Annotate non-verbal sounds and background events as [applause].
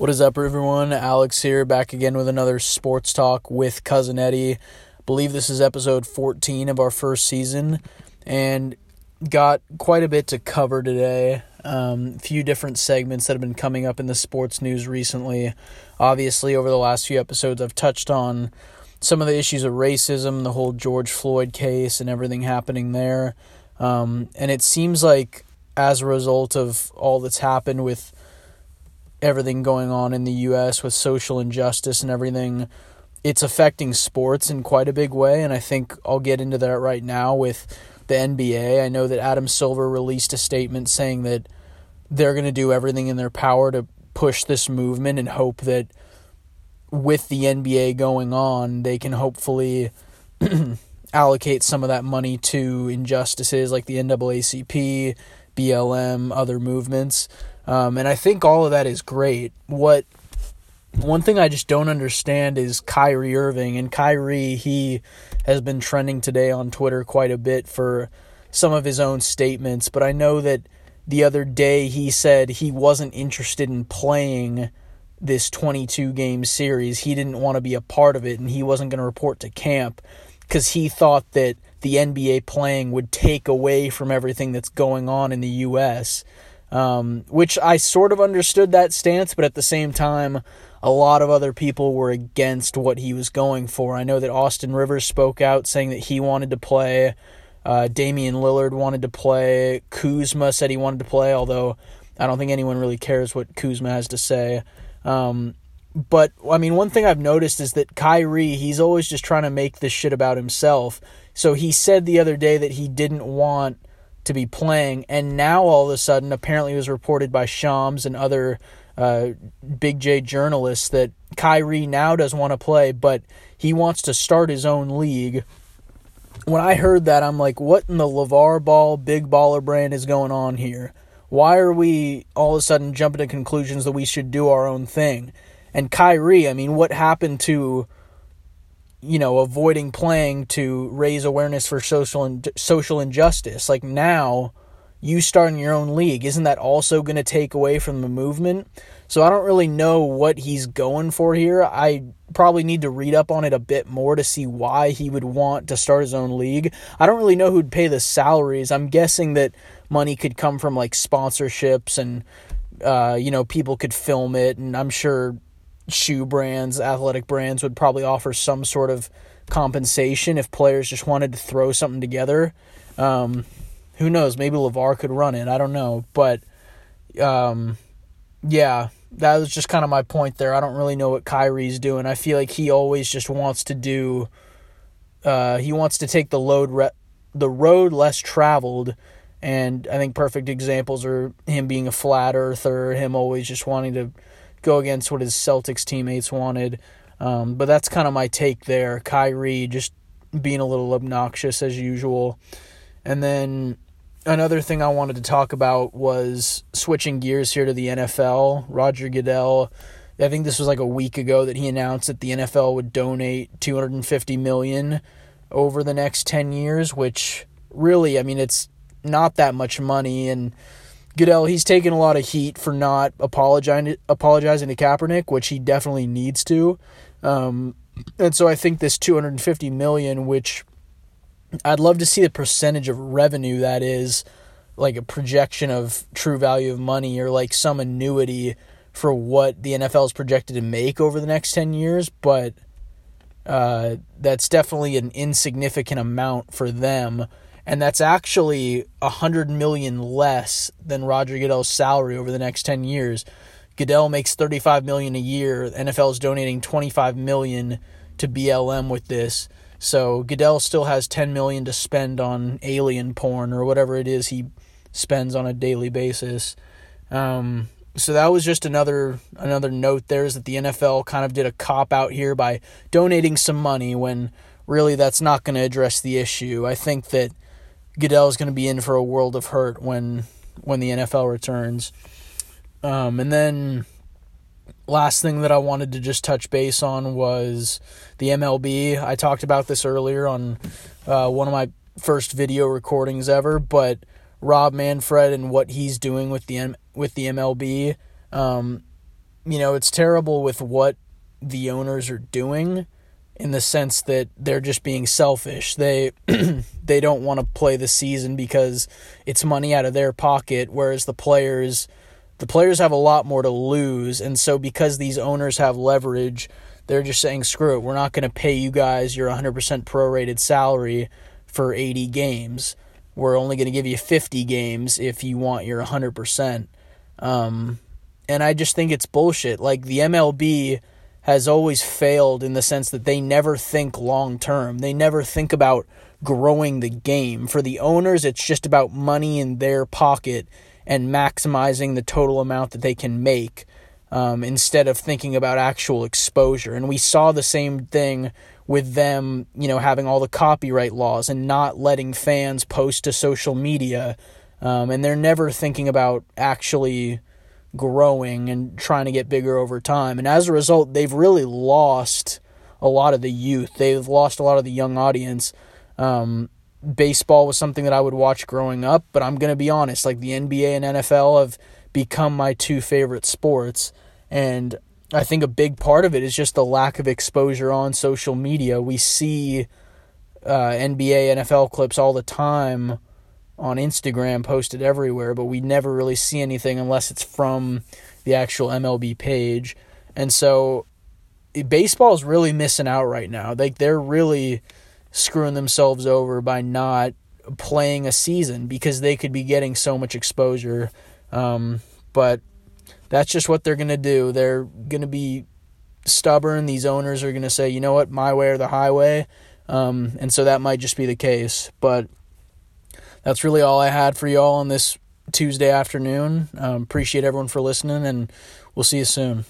What is up, everyone? Alex here, back again with another sports talk with Cousin Eddie. Believe this is episode 14 of our first season, and got quite a bit to cover today. Um, a few different segments that have been coming up in the sports news recently. Obviously, over the last few episodes, I've touched on some of the issues of racism, the whole George Floyd case, and everything happening there. Um, and it seems like as a result of all that's happened with everything going on in the US with social injustice and everything, it's affecting sports in quite a big way. And I think I'll get into that right now with the NBA. I know that Adam Silver released a statement saying that they're going to do everything in their power to push this movement and hope that with the NBA going on, they can hopefully [clears throat] allocate some of that money to injustices like the NAACP, BLM, other movements. Um, and I think all of that is great. What one thing I just don't understand is Kyrie Irving. And Kyrie, he has been trending today on Twitter quite a bit for some of his own statements. But I know that the other day he said he wasn't interested in playing this 22 game series. He didn't want to be a part of it and he wasn't going to report to camp because he thought that the NBA playing would take away from everything that's going on in the U.S um, which I sort of understood that stance, but at the same time, a lot of other people were against what he was going for. I know that Austin Rivers spoke out saying that he wanted to play. Uh, Damian Lillard wanted to play. Kuzma said he wanted to play, although I don't think anyone really cares what Kuzma has to say. Um, but I mean, one thing I've noticed is that Kyrie, he's always just trying to make this shit about himself. So he said the other day that he didn't want to be playing, and now all of a sudden, apparently, it was reported by Shams and other uh, Big J journalists that Kyrie now doesn't want to play, but he wants to start his own league. When I heard that, I'm like, what in the LaVar Ball Big Baller brand is going on here? Why are we all of a sudden jumping to conclusions that we should do our own thing? And Kyrie, I mean, what happened to you know, avoiding playing to raise awareness for social and social injustice. Like now, you starting your own league, isn't that also going to take away from the movement? So I don't really know what he's going for here. I probably need to read up on it a bit more to see why he would want to start his own league. I don't really know who'd pay the salaries. I'm guessing that money could come from like sponsorships and uh, you know, people could film it and I'm sure shoe brands, athletic brands would probably offer some sort of compensation if players just wanted to throw something together. Um, who knows? Maybe LaVar could run it. I don't know. But um, yeah, that was just kind of my point there. I don't really know what Kyrie's doing. I feel like he always just wants to do. Uh, he wants to take the load, re- the road less traveled, and I think perfect examples are him being a flat earther, him always just wanting to go against what his Celtics teammates wanted. Um, but that's kind of my take there. Kyrie just being a little obnoxious as usual. And then another thing I wanted to talk about was switching gears here to the NFL. Roger Goodell, I think this was like a week ago that he announced that the NFL would donate 250 million over the next 10 years, which really, I mean, it's not that much money and Goodell, he's taken a lot of heat for not apologizing apologizing to Kaepernick, which he definitely needs to. Um, and so I think this 250 million, which I'd love to see the percentage of revenue that is, like a projection of true value of money or like some annuity for what the NFL is projected to make over the next 10 years, but uh, that's definitely an insignificant amount for them and that's actually a hundred million less than Roger Goodell's salary over the next ten years. Goodell makes thirty five million a year. NFL is donating twenty five million to BLM with this. So Goodell still has ten million to spend on alien porn or whatever it is he spends on a daily basis. Um, so that was just another another note there is that the NFL kind of did a cop out here by donating some money when really that's not going to address the issue. I think that Goodell is going to be in for a world of hurt when when the NFL returns. Um, and then last thing that I wanted to just touch base on was the MLB. I talked about this earlier on uh, one of my first video recordings ever, but Rob Manfred and what he's doing with the M- with the MLB. Um, you know, it's terrible with what the owners are doing in the sense that they're just being selfish. They [clears throat] they don't want to play the season because it's money out of their pocket whereas the players the players have a lot more to lose and so because these owners have leverage, they're just saying screw it. We're not going to pay you guys your 100% prorated salary for 80 games. We're only going to give you 50 games if you want your 100%. Um, and I just think it's bullshit. Like the MLB has always failed in the sense that they never think long term. They never think about growing the game. For the owners, it's just about money in their pocket and maximizing the total amount that they can make um, instead of thinking about actual exposure. And we saw the same thing with them, you know, having all the copyright laws and not letting fans post to social media. Um, and they're never thinking about actually growing and trying to get bigger over time. And as a result, they've really lost a lot of the youth. They've lost a lot of the young audience. Um, baseball was something that I would watch growing up, but I'm going to be honest, like the NBA and NFL have become my two favorite sports. And I think a big part of it is just the lack of exposure on social media. We see uh, NBA, NFL clips all the time on Instagram posted everywhere, but we never really see anything unless it's from the actual MLB page. And so baseball is really missing out right now. Like they're really screwing themselves over by not playing a season because they could be getting so much exposure. Um, but that's just what they're going to do. They're going to be stubborn. These owners are going to say, you know what, my way or the highway. Um, and so that might just be the case. But that's really all I had for y'all on this Tuesday afternoon. Um, appreciate everyone for listening, and we'll see you soon.